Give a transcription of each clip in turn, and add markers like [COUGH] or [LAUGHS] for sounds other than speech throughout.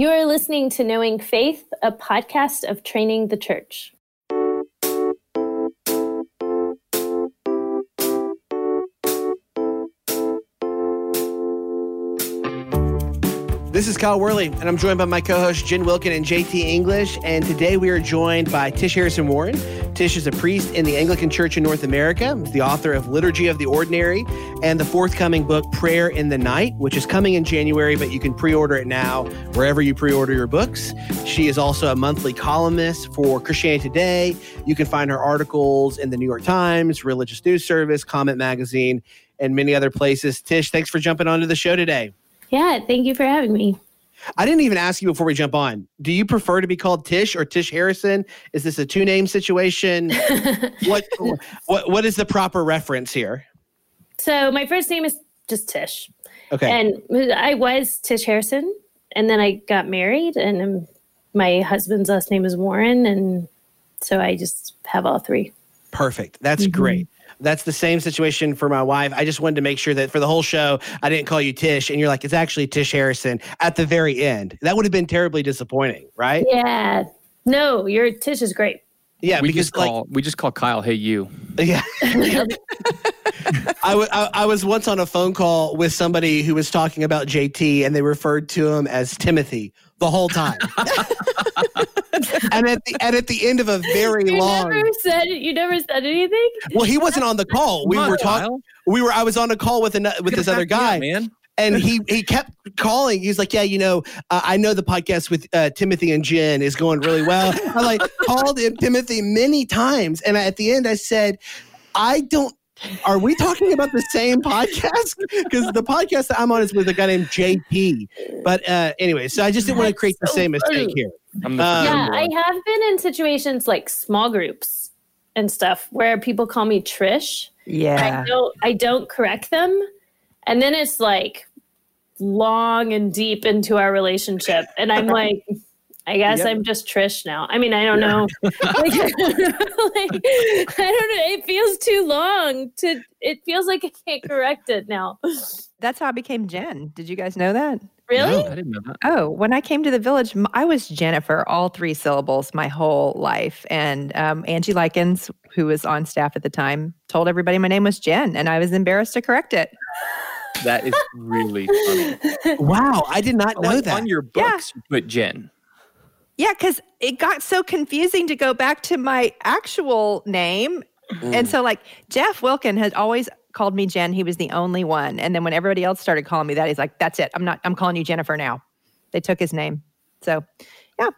You are listening to Knowing Faith, a podcast of Training the Church. This is Kyle Worley, and I'm joined by my co hosts Jen Wilkin and JT English. And today we are joined by Tish Harrison Warren. Tish is a priest in the Anglican Church in North America, the author of Liturgy of the Ordinary and the forthcoming book Prayer in the Night, which is coming in January, but you can pre order it now wherever you pre order your books. She is also a monthly columnist for Christianity Today. You can find her articles in the New York Times, Religious News Service, Comment Magazine, and many other places. Tish, thanks for jumping onto the show today. Yeah, thank you for having me. I didn't even ask you before we jump on. Do you prefer to be called Tish or Tish Harrison? Is this a two name situation? [LAUGHS] what what what is the proper reference here? So my first name is just Tish. Okay. And I was Tish Harrison, and then I got married, and my husband's last name is Warren, and so I just have all three. Perfect. That's mm-hmm. great. That's the same situation for my wife. I just wanted to make sure that for the whole show, I didn't call you Tish, and you're like, it's actually Tish Harrison at the very end. That would have been terribly disappointing, right? Yeah. No, your Tish is great. Yeah, we because just call like, we just call Kyle, hey you. Yeah. [LAUGHS] I, w- I, I was once on a phone call with somebody who was talking about JT, and they referred to him as Timothy the whole time. [LAUGHS] [LAUGHS] [LAUGHS] and at the and at the end of a very you long never said you never said anything. Well, he wasn't on the call. We were talking. We were. I was on a call with an, with this other guy, man. And he he kept calling. He's like, "Yeah, you know, uh, I know the podcast with uh, Timothy and Jen is going really well." I like called him Timothy many times, and at the end, I said, "I don't are we talking about the same podcast? Because the podcast that I'm on is with a guy named JP. But uh, anyway, so I just didn't want to create the so same funny. mistake here. I'm the Um, yeah, I have been in situations like small groups and stuff where people call me Trish. Yeah. I don't I don't correct them. And then it's like long and deep into our relationship. And I'm like, I guess Yep. I'm just Trish now. I mean, I don't know. [LAUGHS] like, [LAUGHS] like, I don't know. It feels too long to it feels like I can't correct it now. That's how I became Jen. Did you guys know that? Really? I didn't know that. Oh, when I came to the village, I was Jennifer, all three syllables, my whole life. And um, Angie Likens, who was on staff at the time, told everybody my name was Jen, and I was embarrassed to correct it. That is really funny. Wow, I did not know on, that. on your Yeah. books, you put Jen. Yeah, because it got so confusing to go back to my actual name. Mm. And so, like, Jeff Wilkin had always called me Jen. He was the only one. And then when everybody else started calling me that, he's like, that's it. I'm not, I'm calling you Jennifer now. They took his name. So,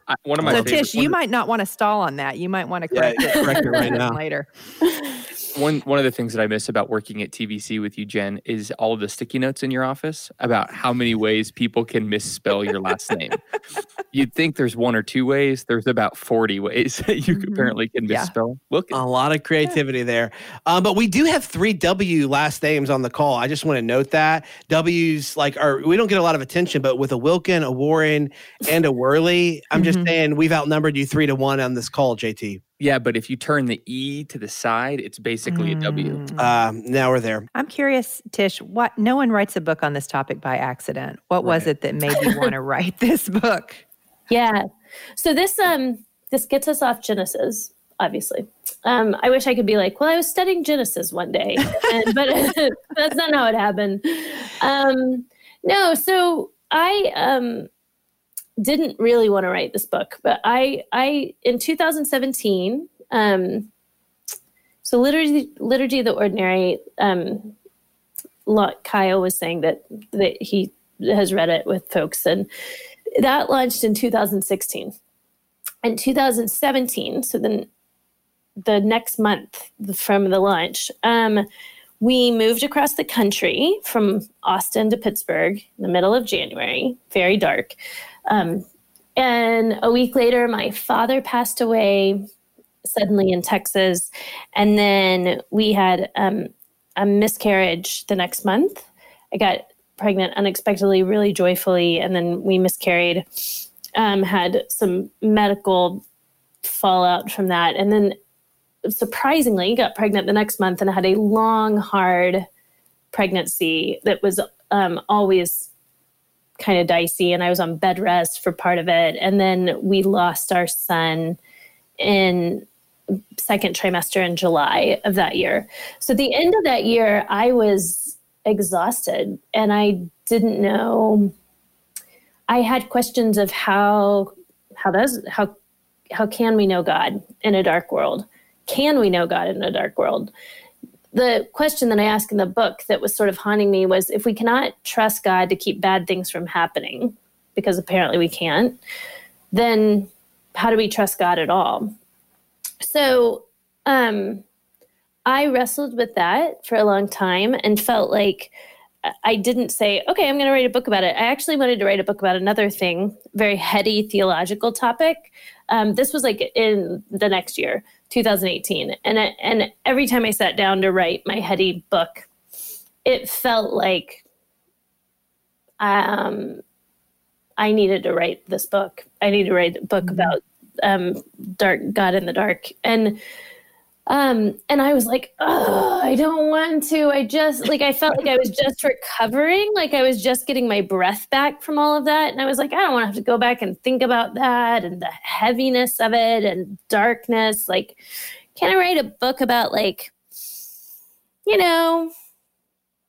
I, one of my so favorite, Tish, you might not want to stall on that. You might want to Yeah, correct it, correct it [LAUGHS] right now. later. [LAUGHS] one one of the things that I miss about working at TVC with you, Jen, is all of the sticky notes in your office about how many ways people can misspell your last name. [LAUGHS] You'd think there's one or two ways. There's about 40 ways that you Mhm. apparently can Yeah. misspell. Look, a lot of creativity there. Um, but we do have three W last names on the call. I just want to note that W's like are we don't get a lot of attention, but with a Wilkin, a Warren, and a Worley, I'm just Mhm. saying we've outnumbered you three to one on this call, JT. yeah, but if you turn the E to the side, it's basically a W. Mm. Um, now we're there. I'm curious, Tish, what no one writes a book on this topic by accident. What was it that made you [LAUGHS] want to write this book? Yeah. So this um this gets us off Genesis, obviously. Um, I wish I could be like, well, I was studying Genesis one day, and, but [LAUGHS] that's not how it happened. Um, no, so I um didn't really want to write this book, but I I in 2017 um so liturgy liturgy of the ordinary um Kyle was saying that that he has read it with folks and that launched in 2016 in 2017 so then the next month from the launch um, we moved across the country from austin to pittsburgh in the middle of january very dark um, and a week later my father passed away suddenly in texas. And then we had um, a miscarriage the next month. I got pregnant unexpectedly, really joyfully, and then we miscarried. Um, had some medical fallout from that, and then surprisingly got pregnant the next month and had a long, hard pregnancy that was um, always kind of dicey and I was on bed rest for part of it. And then we lost our son in second trimester in July of that year. So the end of that year, I was exhausted and I didn't know. I had questions of how how does how how can we know God in a dark world? Can we know God in a dark world? The question that I asked in the book that was sort of haunting me was if we cannot trust God to keep bad things from happening, because apparently we can't, then how do we trust God at all? So um, I wrestled with that for a long time and felt like I didn't say, okay, I'm going to write a book about it. I actually wanted to write a book about another thing, very heady theological topic. Um, this was like in the next year, 2018, and and every time I sat down to write my heady book, it felt like um, I needed to write this book. I need to write a book mm-hmm. about um, dark God in the dark, and um, and I was like, oh, I don't want to. I just like I felt like I was just recovering, like I was just getting my breath back from all of that, and I was like, I don't want to have to go back and think about that and the heaviness of it and darkness. Like, can I write a book about like, you know,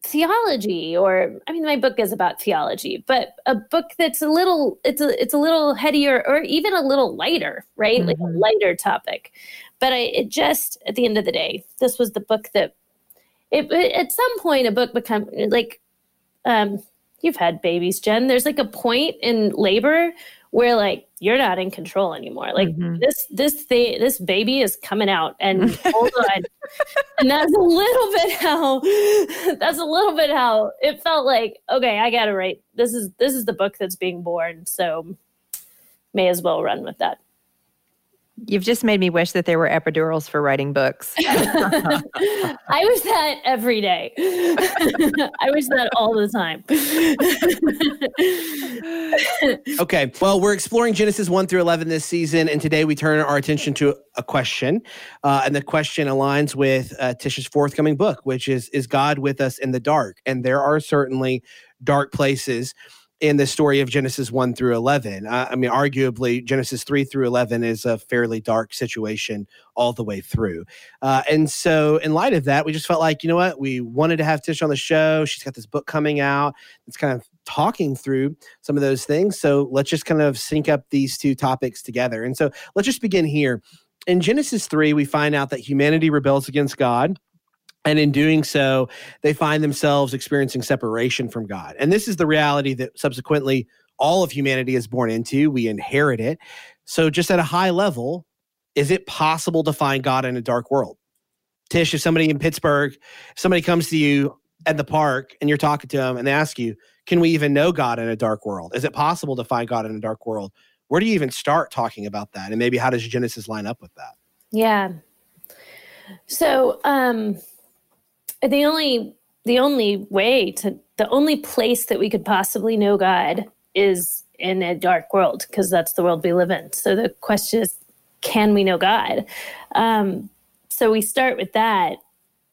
theology or i mean my book is about theology but a book that's a little it's a it's a little headier or even a little lighter right mm-hmm. like a mm-hmm. lighter topic but i it just at the end of the day this was the book that it, it at some point a book become like um you've had babies jen there's like a point in labor where like you're not in control anymore. Like mm-hmm. this this thing this baby is coming out and [LAUGHS] hold on. and that's a little bit how [LAUGHS] that's a little bit how it felt like, okay, I gotta write this is this is the book that's being born. So may as well run with that. You've just made me wish that there were epidurals for writing books. [LAUGHS] I wish that every day. [LAUGHS] I wish that all the time. [LAUGHS] okay. Well, we're exploring Genesis 1 through 11 this season, and today we turn our attention to a question. Uh, and the question aligns with uh, Tish's forthcoming book, which is Is God with us in the dark? And there are certainly dark places in the story of Genesis 1 through 11. Uh, I mean, arguably, Genesis 3 through 11 is a fairly dark situation all the way through. Uh, and so, in light of that, we just felt like, you know what? We wanted to have Tish on the show. She's got this book coming out. It's kind of talking through some of those things. So, let's just kind of sync up these two topics together. And so, let's just begin here. In Genesis 3, we find out that humanity rebels against God and in doing so, they find themselves experiencing separation from God. And this is the reality that subsequently all of humanity is born into. We inherit it. So, just at a high level, is it possible to find God in a dark world? Tish, if somebody in Pittsburgh, somebody comes to you at the park and you're talking to them and they ask you, can we even know God in a dark world? Is it possible to find God in a dark world? Where do you even start talking about that? And maybe how does Genesis line up with that? Yeah. So, um, the only the only way to the only place that we could possibly know God is in a dark world because that's the world we live in. So the question is, can we know God? Um, so we start with that,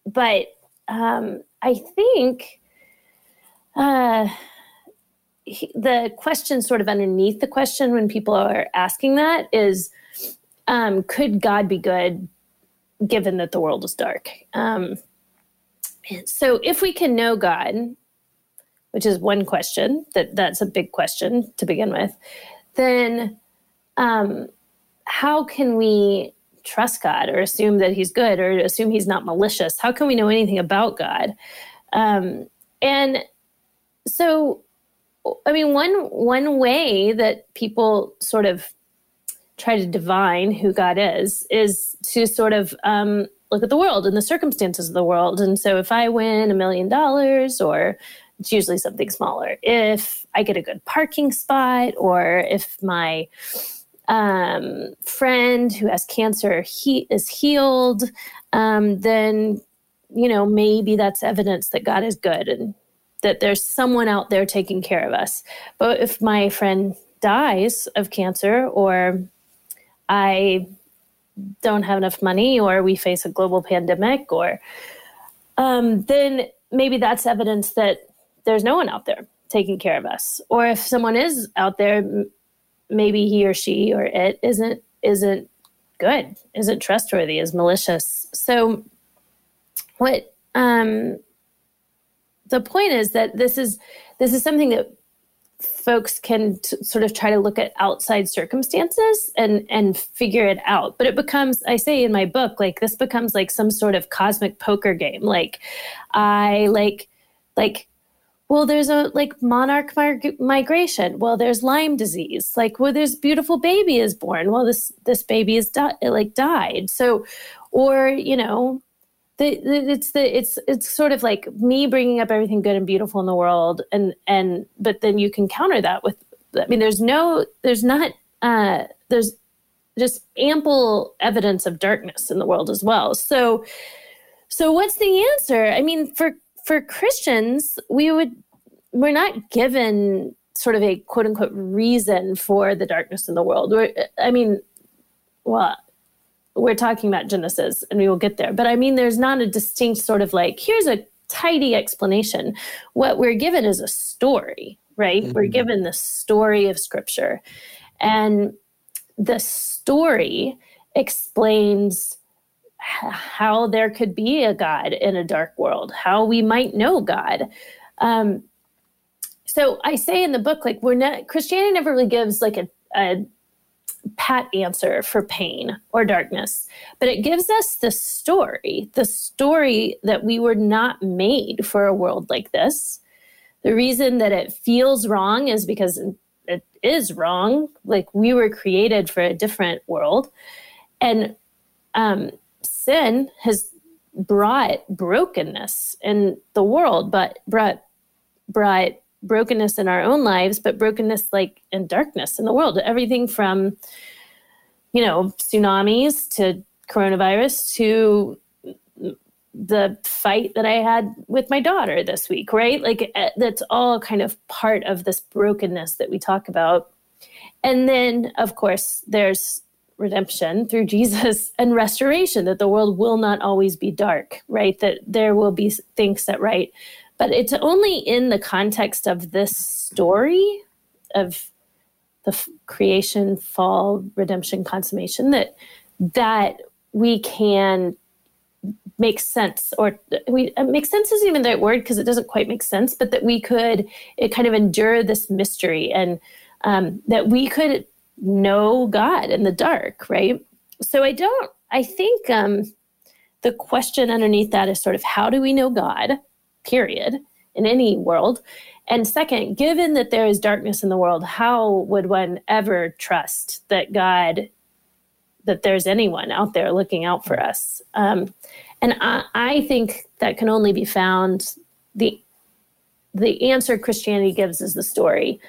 but um, I think uh, he, the question, sort of underneath the question, when people are asking that, is, um, could God be good given that the world is dark? Um, so if we can know God, which is one question that that's a big question to begin with, then um, how can we trust God or assume that He's good or assume He's not malicious? How can we know anything about God? Um, and so, I mean, one one way that people sort of try to divine who God is is to sort of um, look at the world and the circumstances of the world. And so if I win a million dollars, or it's usually something smaller, if I get a good parking spot, or if my um, friend who has cancer he is healed, um, then you know maybe that's evidence that God is good and that there's someone out there taking care of us. But if my friend dies of cancer, or I don't have enough money or we face a global pandemic or um, then maybe that's evidence that there's no one out there taking care of us. Or if someone is out there, maybe he or she or it isn't isn't good, isn't trustworthy, is malicious. So what um the point is that this is this is something that folks can t- sort of try to look at outside circumstances and and figure it out. But it becomes i say in my book like this becomes like some sort of cosmic poker game. Like i like like well there's a like monarch mig- migration. Well there's lyme disease. Like well this beautiful baby is born. Well this this baby is di- like died. So or you know the, it's the it's it's sort of like me bringing up everything good and beautiful in the world and and but then you can counter that with i mean there's no there's not uh there's just ample evidence of darkness in the world as well. So so what's the answer? I mean for for christians we would we're not given sort of a quote unquote reason for the darkness in the world. We're, i mean well we're talking about Genesis and we will get there. But I mean, there's not a distinct sort of like, here's a tidy explanation. What we're given is a story, right? Mm-hmm. We're given the story of Scripture. And the story explains how there could be a God in a dark world, how we might know God. Um, so I say in the book, like, we're not, Christianity never really gives like a, a pat answer for pain or darkness, but it gives us the story, the story that we were not made for a world like this. The reason that it feels wrong is because it is wrong. Like we were created for a different world. And um, sin has brought brokenness in the world, but brought brought brokenness in our own lives, but brokenness like in darkness in the world. Everything from, you know, tsunamis to coronavirus to the fight that I had with my daughter this week, right? Like eh, that's all kind of part of this brokenness that we talk about. And then, of course, there's redemption through [LAUGHS] Jesus and restoration, that the world will not always be dark, right? That there will be things that right but it's only in the context of this story of the f- creation fall redemption consummation that that we can make sense or we uh, make sense isn't even the right word because it doesn't quite make sense but that we could it kind of endure this mystery and um, that we could know god in the dark right? So i don't i think um, the question underneath that is sort of how do we know god period, in any world? And second, given that there is darkness in the world, how would one ever trust that God, that there's anyone out there looking out for us? Um, and I, I think that can only be found the the answer Christianity gives is the story,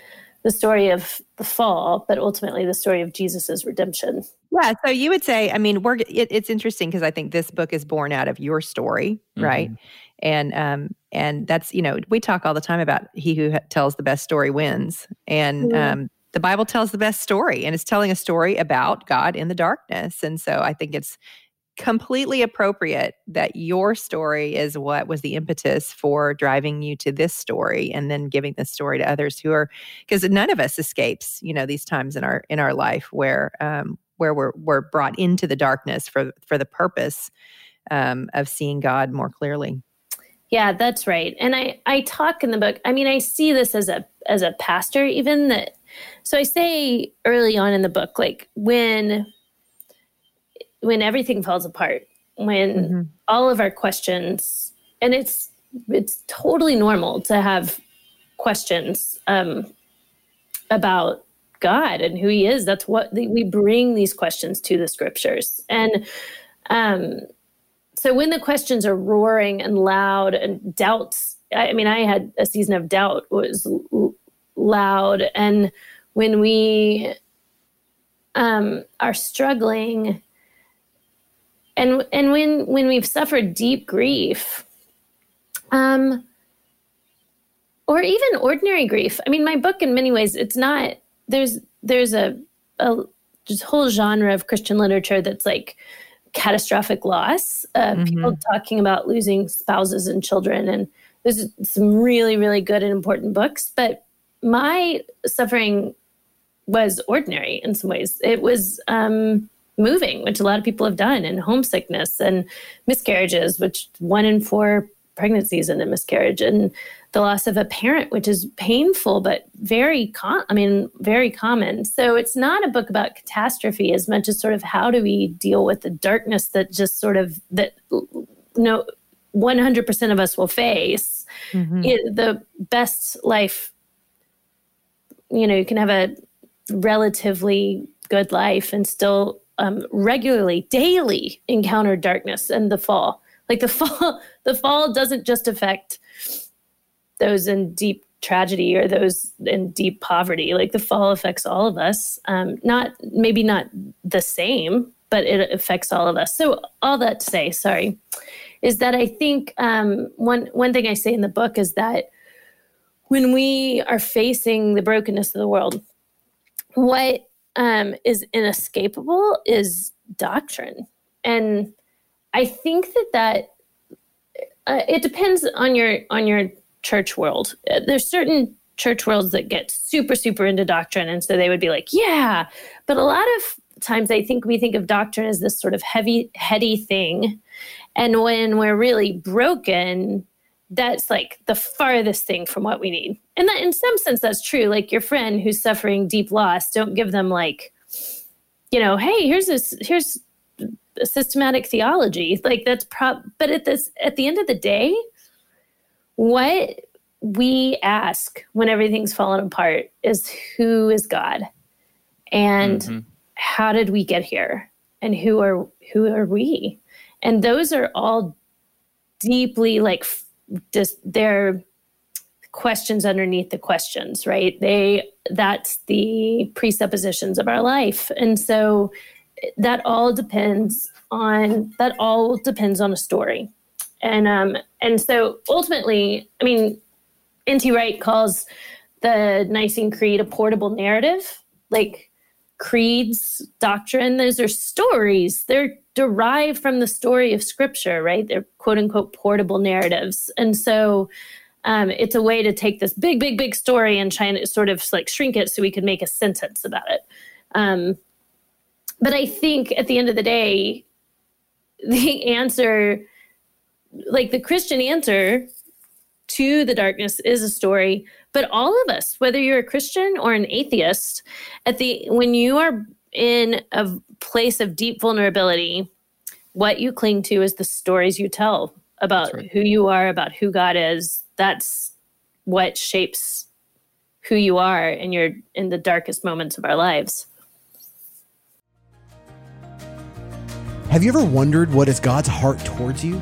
the story of the fall, but ultimately the story of Jesus's redemption. Yeah. So you would say, I mean, we're it, it's interesting because I think this book is born out of your story, mm-hmm. right? And um and that's you know we talk all the time about he who tells the best story wins. And mm-hmm. um the bible tells the best story and it's telling a story about god in the darkness. And so i think it's completely appropriate that your story is what was the impetus for driving you to this story and then giving this story to others who are because none of us escapes you know these times in our in our life where um where we're we're brought into the darkness for for the purpose um, of seeing god more clearly yeah, that's right. And I I talk in the book. I mean, I see this as a as a pastor even that so I say early on in the book like when when everything falls apart, when mm-hmm. all of our questions and it's it's totally normal to have questions um, about God and who He is. That's what the, we bring these questions to the scriptures, and um, so when the questions are roaring and loud and doubts, I mean, I had a season of doubt was loud, and when we um, are struggling, and and when when we've suffered deep grief, um, or even ordinary grief. I mean, my book, in many ways, it's not. There's there's a a just whole genre of Christian literature that's like catastrophic loss. Uh, mm-hmm. People talking about losing spouses and children, and there's some really, really good and important books, but my suffering was ordinary in some ways. It was um, moving, which a lot of people have done, and homesickness and miscarriages, which one in four pregnancies and a miscarriage, and the loss of a parent, which is painful but very com- I mean very common. So it's not a book about catastrophe as much as sort of how do we deal with the darkness that just sort of that no 100% of us will face. Mm-hmm. It, the best life you know, you can have a relatively good life and still um, regularly, daily encounter darkness and the fall. Like the [LAUGHS] fall, the fall doesn't just affect those in deep tragedy or those in deep poverty. Like the fall affects all of us. Um, not maybe not the same, but it affects all of us. So all that to say, sorry, is that I think um, one one thing I say in the book is that when we are facing the brokenness of the world, what um, is inescapable is doctrine. And I think that that uh, it depends on your on your church world. Uh, there's certain church worlds that get super super into doctrine, and so they would be like, yeah. But a lot of times, I think we think of doctrine as this sort of heavy heady thing, and when we're really broken, that's like the farthest thing from what we need. And that in some sense that's true. Like your friend who's suffering deep loss, don't give them like, you know, hey, here's this here's systematic theology. Like that's prop but at this at the end of the day, what we ask when everything's fallen apart is who is God? And mm-hmm. how did we get here? And who are who are we? And those are all deeply like just they're questions underneath the questions right they that's the presuppositions of our life and so that all depends on that all depends on a story and um and so ultimately i mean nt wright calls the nicene creed a portable narrative like creeds doctrine those are stories they're derived from the story of scripture, right? They're quote unquote portable narratives. And so um, it's a way to take this big, big, big story and try and sort of like shrink it so we could make a sentence about it. Um, but I think at the end of the day, the answer, like the Christian answer to the darkness is a story but all of us whether you're a christian or an atheist at the when you are in a place of deep vulnerability, what you cling to is the stories you tell about right. who you are, about who God is. That's what shapes who you are in your in the darkest moments of our lives. Have you ever wondered what is God's heart towards you?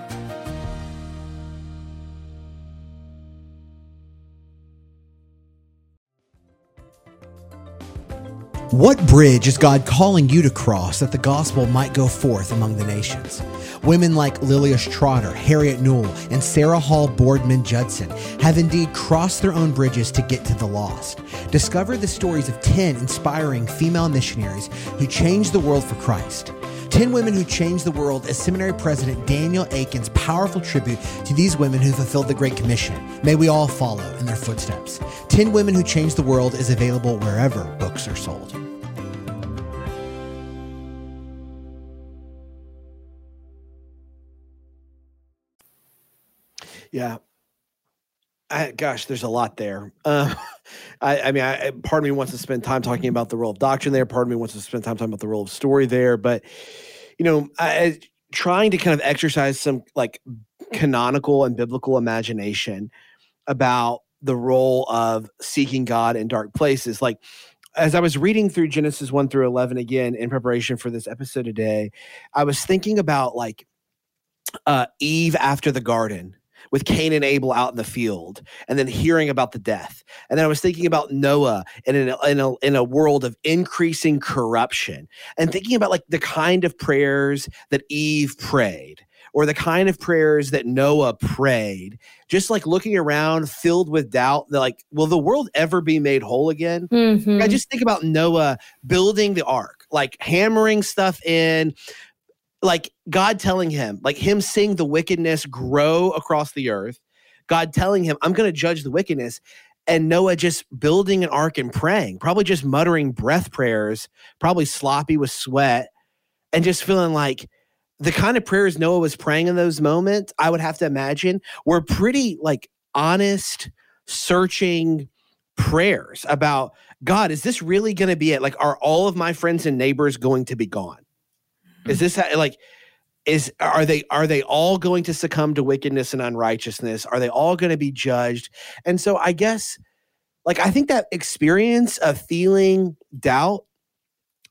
What bridge is God calling you to cross that the gospel might go forth among the nations? Women like Lilias Trotter, Harriet Newell, and Sarah Hall Boardman Judson have indeed crossed their own bridges to get to the lost. Discover the stories of 10 inspiring female missionaries who changed the world for Christ. 10 Women Who Changed the World as Seminary President Daniel Akin's powerful tribute to these women who fulfilled the Great Commission. May we all follow in their footsteps. 10 Women Who Changed the World is available wherever books are sold. Yeah. I, gosh, there's a lot there. Uh, [LAUGHS] I, I, mean, I, part of me wants to spend time talking about the role of doctrine there. Part of me wants to spend time talking about the role of story there. But, you know, I, trying to kind of exercise some like canonical and biblical imagination about the role of seeking God in dark places. Like, as I was reading through Genesis 1 through 11 again in preparation for this episode today, I was thinking about like uh, Eve after the garden with Cain and Abel out in the field, and then hearing about the death. And then I was thinking about Noah in a, in a, in a world of increasing corruption, and thinking about like the kind of prayers that Eve prayed. Or the kind of prayers that Noah prayed, just like looking around filled with doubt, like, will the world ever be made whole again? Mhm. I just think about Noah building the ark, like hammering stuff in, like God telling him, like him seeing the wickedness grow across the earth, God telling him, I'm going to judge the wickedness. And Noah just building an ark and praying, probably just muttering breath prayers, probably sloppy with sweat, and just feeling like the kind of prayers Noah was praying in those moments, I would have to imagine were pretty like honest, searching prayers about God, is this really going to be it? Like, are all of my friends and neighbors going to be gone? Is this how- like is are they are they all going to succumb to wickedness and unrighteousness? Are they all going to be judged? And so I guess like I think that experience of feeling doubt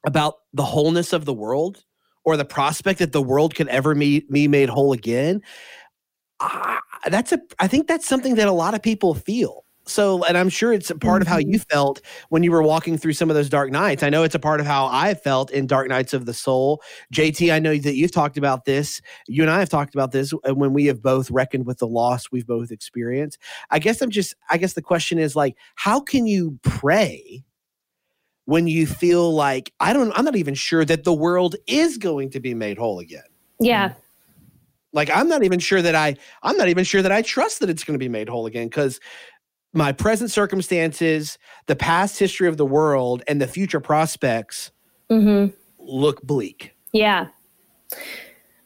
about the wholeness of the world or the prospect that the world could ever be, made whole again ah, that's a i think that's something that a lot of people feel so and i'm sure it's a part of how you felt when you were walking through some of those dark nights. I know it's a part of how i felt in dark nights of the soul. Jt i know that you've talked about this. You and i have talked about this uh, when we have both reckoned with the loss we've both experienced. I guess i'm just i guess the question is like how can you pray when you feel like i don't i'm not even sure that the world is going to be made whole again. Yeah. like i'm not even sure that i i'm not even sure that i trust that it's going to be made whole again because my present circumstances the past history of the world and the future prospects hmm look bleak Yeah.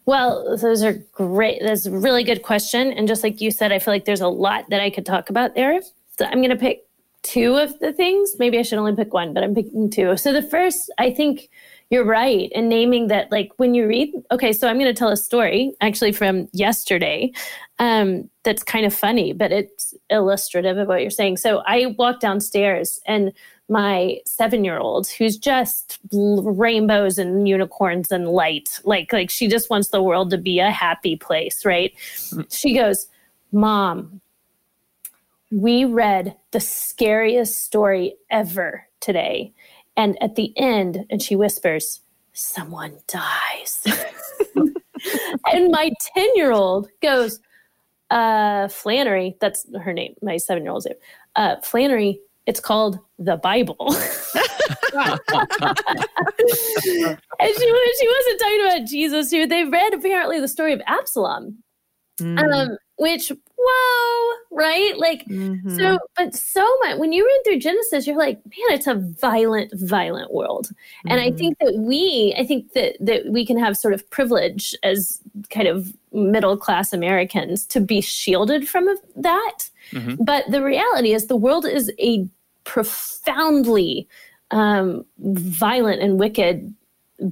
Well, those are great. That's a really good question. And just like you said, I feel like there's a lot that I could talk about there. So I'm going to pick two of the things. Maybe I should only pick one, but I'm picking two. So the first, I think you're right. In naming that, like when you read, okay, so I'm going to tell a story actually from yesterday um, that's kind of funny, but it's illustrative of what you're saying. So I walked downstairs and my seven year old who's just rainbows and unicorns and light like like she just wants the world to be a happy place right? She goes mom we read the scariest story ever today and at the end and she whispers someone dies. [LAUGHS] And my 10 year old goes uh flannery that's her name my seven year old's name uh flannery it's called the bible. [LAUGHS] And she she wasn't talking about Jesus here. They read apparently the story of Absalom, Mm. um, which whoa, right? Like Mhm. so, but so much when you read through Genesis, you're like, man, it's a violent, violent world. And I Mhm. think that we, I think that that we can have sort of privilege as kind of middle class Americans to be shielded from that. Mhm. But the reality is, the world is a profoundly um, violent and wicked,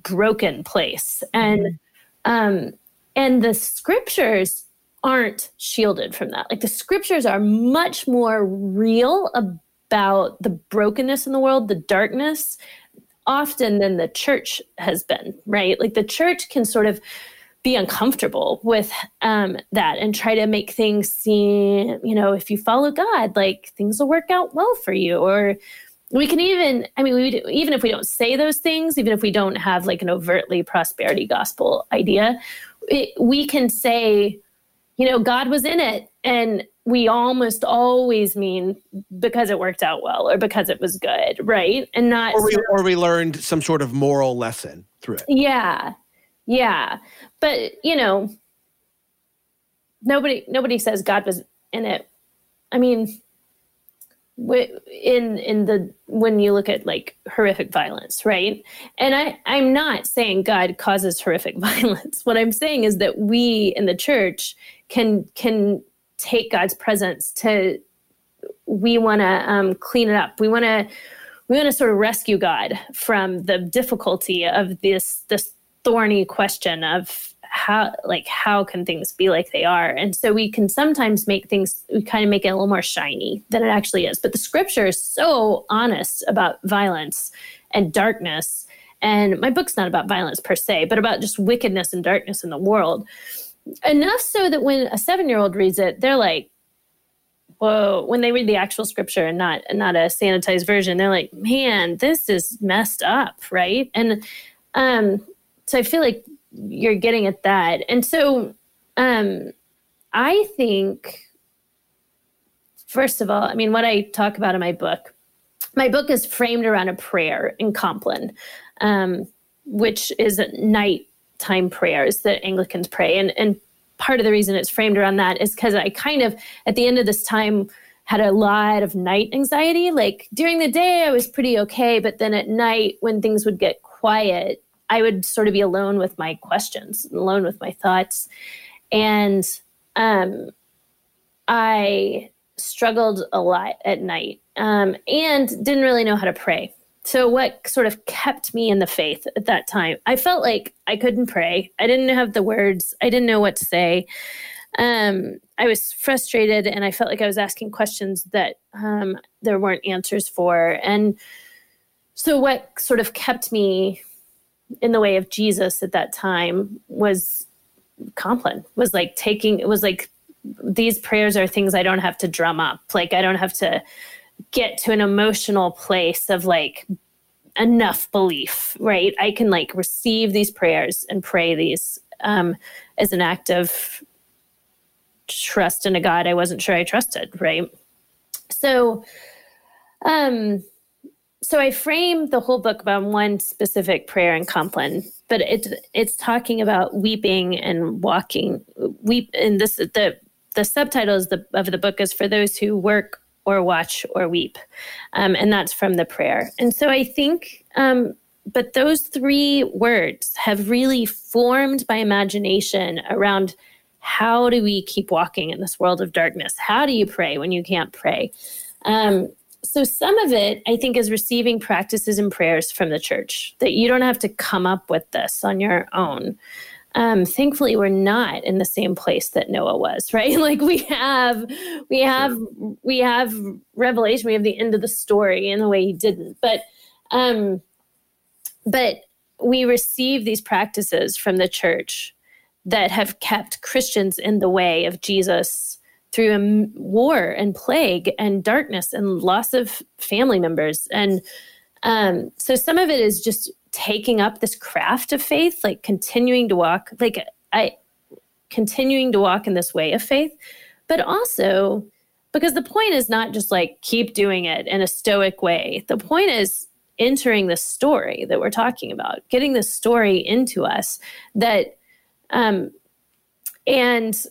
broken place, and um, and the scriptures aren't shielded from that. Like the scriptures are much more real about the brokenness in the world, the darkness, often than the church has been. Right? Like the church can sort of be uncomfortable with um, that and try to make things seem, you know, if you follow God, like things will work out well for you. Or we can even, I mean, we even if we don't say those things, even if we don't have like an overtly prosperity gospel idea, it, we can say, you know, God was in it. And we almost always mean because it worked out well or because it was good, right? And not or we, or we learned some sort of moral lesson through it yeah. Yeah. But, you know, nobody nobody says God was in it. I mean, in in the when you look at like horrific violence, right? And I I'm not saying God causes horrific [LAUGHS] violence. What I'm saying is that we in the church can can take God's presence to we want to um, clean it up. We want to we want to sort of rescue God from the difficulty of this this thorny question of how like how can things be like they are? And so we can sometimes make things we kind of make it a little more shiny than it actually is. But the scripture is so honest about violence and darkness. And my book's not about violence per se but about just wickedness and darkness in the world. Enough so that when a seven year old reads it they're like whoa when they read the actual scripture and not not a sanitized version they're like man this is messed up right? And um so i feel like you're getting at that and so um i think first of all i mean what i talk about in my book my book is framed around a prayer in compline um, which is a nighttime prayers that anglicans pray and and part of the reason it's framed around that is because I kind of, at the end of this time, had a lot of night anxiety. Like during the day, I was pretty okay. But then at night, when things would get quiet, I would sort of be alone with my questions, alone with my thoughts. And um, I struggled a lot at night um, and didn't really know how to pray. So what sort of kept me in the faith at that time i felt like i couldn't pray. I didn't have the words. I didn't know what to say. Um, i was frustrated and i felt like i was asking questions that um, there weren't answers for. And so what sort of kept me in the way of jesus at that time was compline was like taking it was like these prayers are things i don't have to drum up like i don't have to get to an emotional place of like enough belief, right? I can like receive these prayers and pray these um, as an act of trust in a God I wasn't sure I trusted, right? So, um, so I frame the whole book about one specific prayer in Compline, but it's it's talking about weeping and walking. Weep, and this the the subtitle is the, of the book is for those who work or watch or weep. Um, and that's from the prayer. And so I think, um, but those three words have really formed my imagination around how do we keep walking in this world of darkness? How do you pray when you can't pray? Um, so some of it i think is receiving practices and prayers from the church that you don't have to come up with this on your own. Um, thankfully we're not in the same place that noah was [LAUGHS] right? Like we have we have we have revelation we have the end of the story in the way he didn't but um but we receive these practices from the church that have kept christians in the way of jesus through a war and plague and darkness and loss of family members and um, so some of it is just taking up this craft of faith, like continuing to walk, like I continuing to walk in this way of faith, but also because the point is not just like keep doing it in a stoic way. The point is entering the story that we're talking about, getting the story into us that um and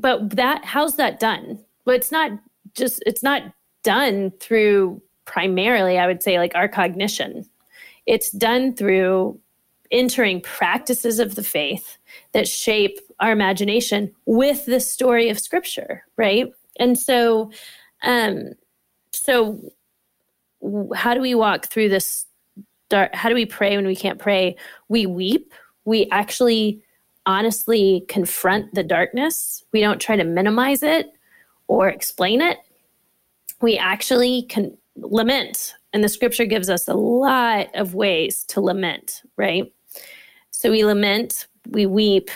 but that how's that done? Well, it's not just it's not done through primarily, I would say, like our cognition it's done through entering practices of the faith that shape our imagination with the story of scripture, right? And so, um, so how do we walk through this dark? How do we pray when we can't pray? We weep. We actually honestly confront the darkness. We don't try to minimize it or explain it. We actually can lament and the scripture gives us a lot of ways to lament, right? So we lament, we weep,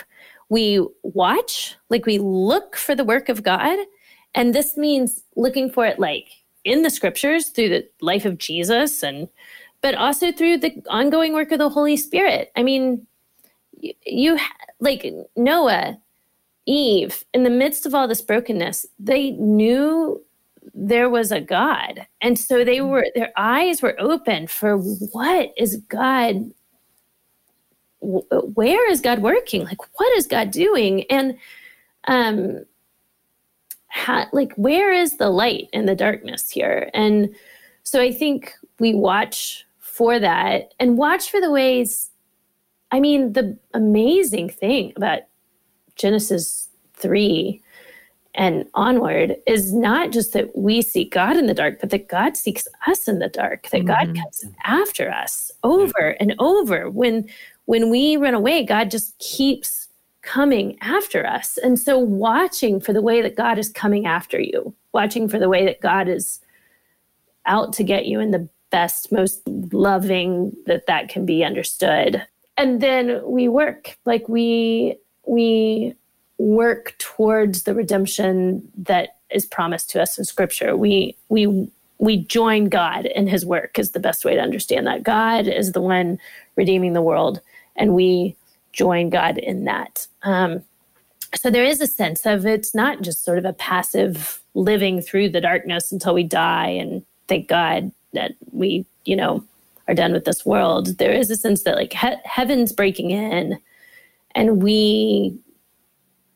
we watch, like we look for the work of God. And this means looking for it like in the scriptures through the life of Jesus and but also through the ongoing work of the Holy Spirit. I mean, you, like Noah, Eve, in the midst of all this brokenness, they knew there was a God. And so they mm. were, their eyes were open for what is God, where is God working? Like, what is God doing? And, um, how, like, where is the light in the darkness here? And so I think we watch for that and watch for the ways. I mean, the amazing thing about Genesis 3 and onward is not just that we seek God in the dark, but that God seeks us in the dark, that mm-hmm. God comes after us over and over. When when we run away, God just keeps coming after us. And so watching for the way that God is coming after you, watching for the way that God is out to get you in the best, most loving that that can be understood. And then we work like we we work towards the redemption that is promised to us in scripture. We we we join God in his work is the best way to understand that. God is the one redeeming the world and we join God in that. Um, so there is a sense of it's not just sort of a passive living through the darkness until we die and thank God that we, you know, are done with this world. There is a sense that like he- heaven's breaking in and we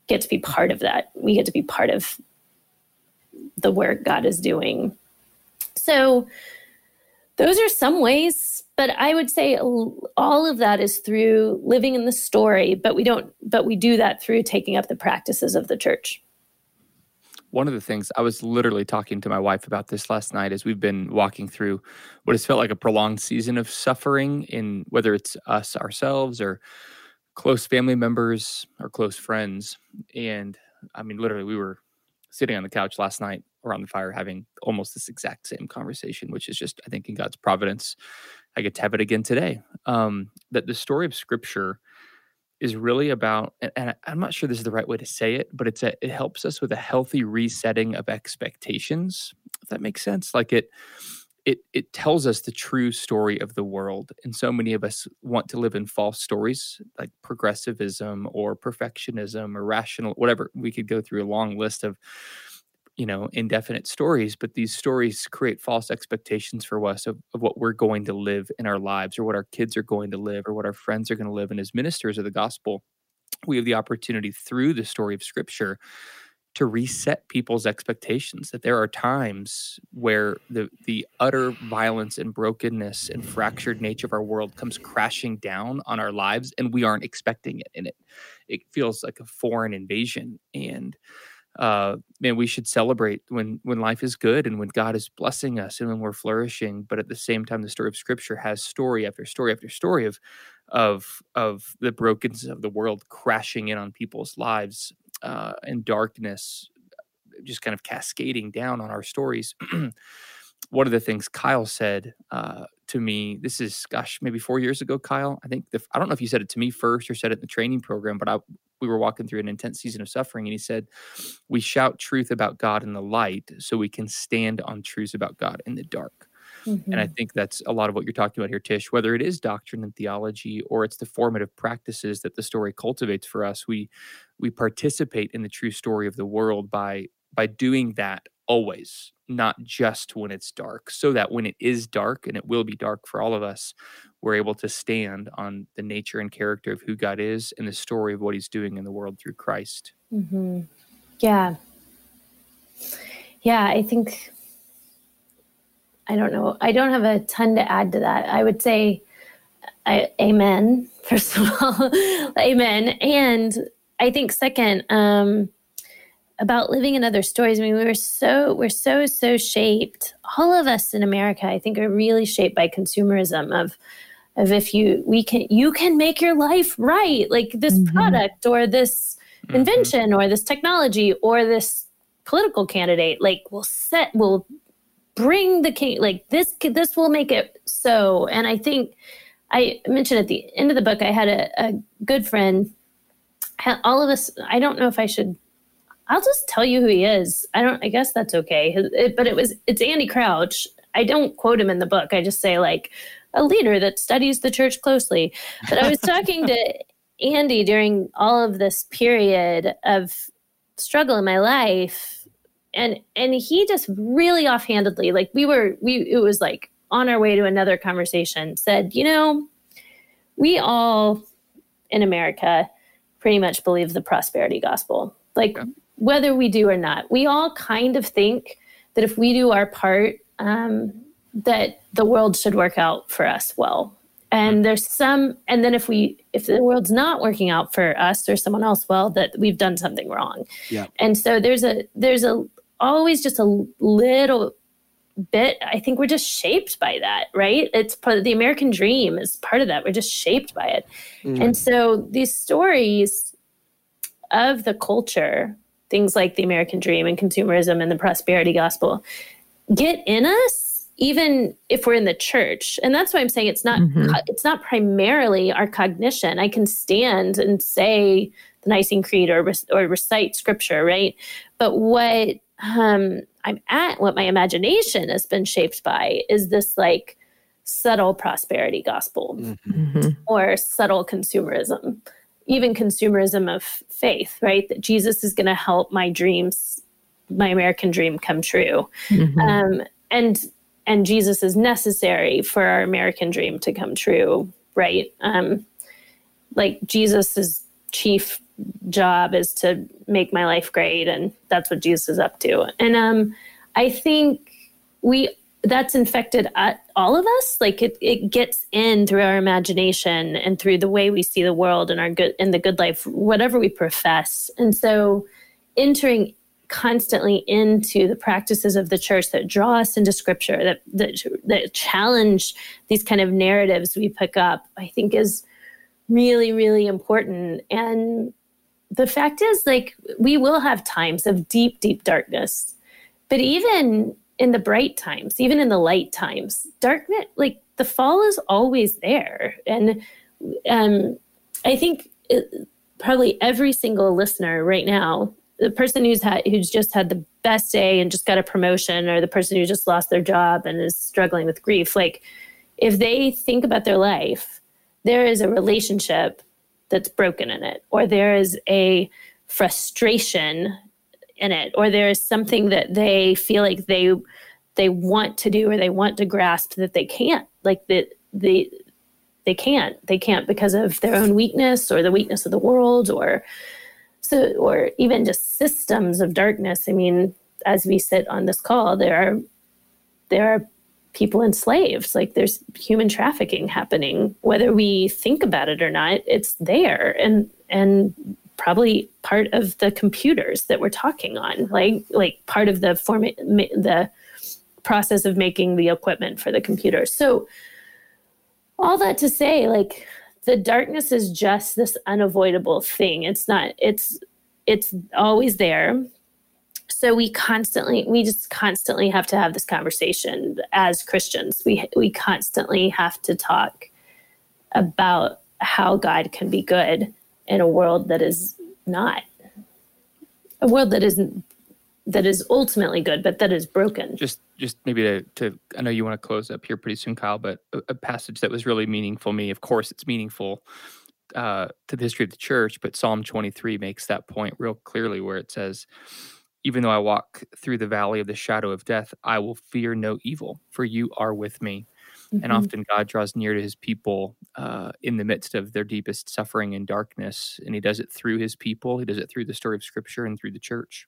get to be part of that. We get to be part of the work God is doing. So those are some ways, but I would say all of that is through living in the story, but we don't but we do that through taking up the practices of the church. One of the things I was literally talking to my wife about this last night as we've been walking through what has felt like a prolonged season of suffering in whether it's us ourselves or close family members or close friends. And I mean, literally, we were sitting on the couch last night around the fire having almost this exact same conversation, which is just, I think, in God's providence. I get to have it again today. Um, that the story of Scripture is really about, and, I'm not sure this is the right way to say it, but it's a, it helps us with a healthy resetting of expectations. If that makes sense, like it it it tells us the true story of the world and so many of us want to live in false stories like progressivism or perfectionism or rational whatever we could go through a long list of you know indefinite stories but these stories create false expectations for us of, of what we're going to live in our lives or what our kids are going to live or what our friends are going to live and as ministers of the gospel we have the opportunity through the story of scripture to reset people's expectations that there are times where the the utter violence and brokenness and fractured nature of our world comes crashing down on our lives and we aren't expecting it and it it feels like a foreign invasion and uh man we should celebrate when when life is good and when god is blessing us and when we're flourishing but at the same time the story of scripture has story after story after story of of of the brokenness of the world crashing in on people's lives uh, and darkness just kind of cascading down on our stories. [CLEARS THROAT] One of the things Kyle said uh, to me, this is gosh, maybe four years ago, Kyle. I think the, I don't know if you said it to me first or said it in the training program, but I we were walking through an intense season of suffering, and he said, "We shout truth about God in the light, so we can stand on truths about God in the dark." Mm-hmm. And I mm-hmm. think that's a lot of what you're talking about here, Tish. Whether it is doctrine and theology or it's the formative practices that the story cultivates for us, we we participate in the true story of the world by by doing that always, not just when it's dark, so that when it is dark, and it will be dark for all of us, we're able to stand on the nature and character of who God is and the story of what He's doing in the world through Christ. Mm-hmm. Yeah. Yeah, I think I don't know. I don't have a ton to add to that. I would say, I, amen. [LAUGHS] First of all, amen. And I think second, um, about living in other stories. I mean, we were so we're so so shaped. All of us in America, I think, are really shaped by consumerism of of if you we can you can make your life right, like this mm-hmm. product or this mm-hmm. invention or this technology or this political candidate, like will set will bring the king like this this will make it so and i think i mentioned at the end of the book i had a, a good friend all of us i don't know if i should i'll just tell you who he is. I don't i guess that's okay. It, but it was it's andy crouch. I don't quote him in the book. I just say like a leader that studies the church closely. But i was [LAUGHS] talking to andy during all of this period of struggle in my life and and he just really offhandedly like we were we it was like on our way to another conversation said you know we all in america pretty much believe the prosperity gospel. Like whether we do or not. We all kind of think that if we do our part um, that the world should work out for us well. And there's some and then if we if the world's not working out for us or someone else well that we've done something wrong. Yeah. and so there's a there's a always just a little bit i think we're just shaped by that right? It's part of the american dream is part of that. We're just shaped by it. Mm. and so these stories of the culture things like the american dream and consumerism and the prosperity gospel get in us even if we're in the church and that's why i'm saying it's not Mhm. co- it's not primarily our cognition i can stand and say the nicene creed or, or recite scripture right but what um, i'm at what my imagination has been shaped by is this like subtle prosperity gospel Mhm. or subtle consumerism, even consumerism of faith, right? That Jesus is going to help my dreams, my American dream come true. Mhm. Um, and and Jesus is necessary for our American dream to come true, right? Um, like Jesus's chief job is to make my life great, and that's what Jesus is up to. And um, I think we that's infected all of us. Like it, it gets in through our imagination and through the way we see the world and our good and the good life, whatever we profess. And so entering constantly into the practices of the church that draw us into scripture, that that, that challenge these kind of narratives we pick up, I think is really, really important. And the fact is, like, we will have times of deep, deep darkness. But even in the bright times, even in the light times, darkness, like the fall is always there. And um, I think it, probably every single listener right now, the person who's had who's just had the best day and just got a promotion, or the person who just lost their job and is struggling with grief, like if they think about their life, there is a relationship that's broken in it, or there is a frustration in it, or there is something that they feel like they they want to do or they want to grasp that they can't. Like that they they can't. They can't because of their own weakness or the weakness of the world or so or even just systems of darkness. I mean, as we sit on this call, there are there are people enslaved. Like there's human trafficking happening, whether we think about it or not. It's there, and and probably part of the computers that we're talking on, like like part of the form the process of making the equipment for the computers. So all that to say, like the darkness is just this unavoidable thing. It's not. It's it's always there so we constantly we just constantly have to have this conversation as christians we we constantly have to talk about how god can be good in a world that is not a world that isn't that is ultimately good but that is broken. Just just maybe to, to i know you want to close up here pretty soon kyle but a, a passage that was really meaningful to me. Of course it's meaningful uh, to the history of the church but psalm 23 makes that point real clearly where it says even though i walk through the valley of the shadow of death i will fear no evil for you are with me and Mhm. often god draws near to his people uh, in the midst of their deepest suffering and darkness and he does it through his people he does it through the story of scripture and through the church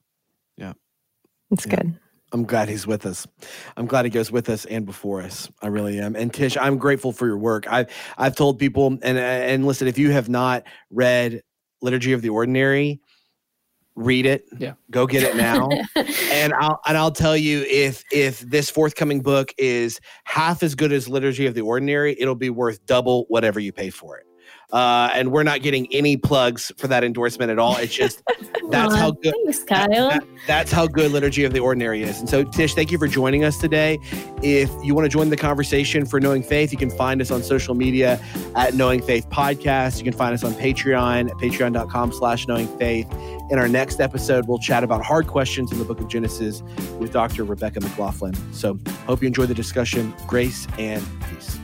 Yeah. It's Yeah. good. I'm glad he's with us. I'm glad he goes with us and before us. I really am. And Tish, I'm grateful for your work. I've I've told people and and listen, if you have not read Liturgy of the Ordinary, read it. Yeah. Go get it now. [LAUGHS] and I'll and I'll tell you if if this forthcoming book is half as good as Liturgy of the Ordinary, it'll be worth double whatever you pay for it. Uh, and we're not getting any plugs for that endorsement at all. It's just [LAUGHS] that's how good thanks kyle that- that's how good Liturgy of the Ordinary is. And so, Tish, thank you for joining us today. If you want to join the conversation for Knowing Faith, you can find us on social media at Knowing Faith Podcast. You can find us on Patreon at patreon.com slash knowing faith. In our next episode, we'll chat about hard questions in the book of Genesis with Dr. Rebecca McLaughlin. So, hope you enjoy the discussion. Grace and peace.